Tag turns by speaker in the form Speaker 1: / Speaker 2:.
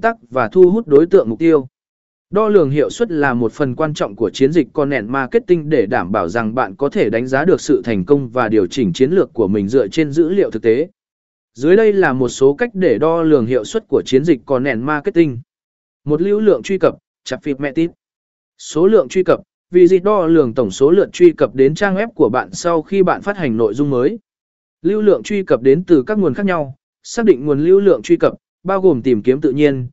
Speaker 1: tắc và thu hút đối tượng mục tiêu. Đo lường hiệu suất là một phần quan trọng của chiến dịch content marketing để đảm bảo rằng bạn có thể đánh giá được sự thành công và điều chỉnh chiến lược của mình dựa trên dữ liệu thực tế. Dưới đây là một số cách để đo lường hiệu suất của chiến dịch content marketing. Một lưu lượng truy cập, chạp phịp mẹ tít. Số lượng truy cập, vì dịch đo lường tổng số lượt truy cập đến trang web của bạn sau khi bạn phát hành nội dung mới. Lưu lượng truy cập đến từ các nguồn khác nhau, xác định nguồn lưu lượng truy cập, bao gồm tìm kiếm tự nhiên,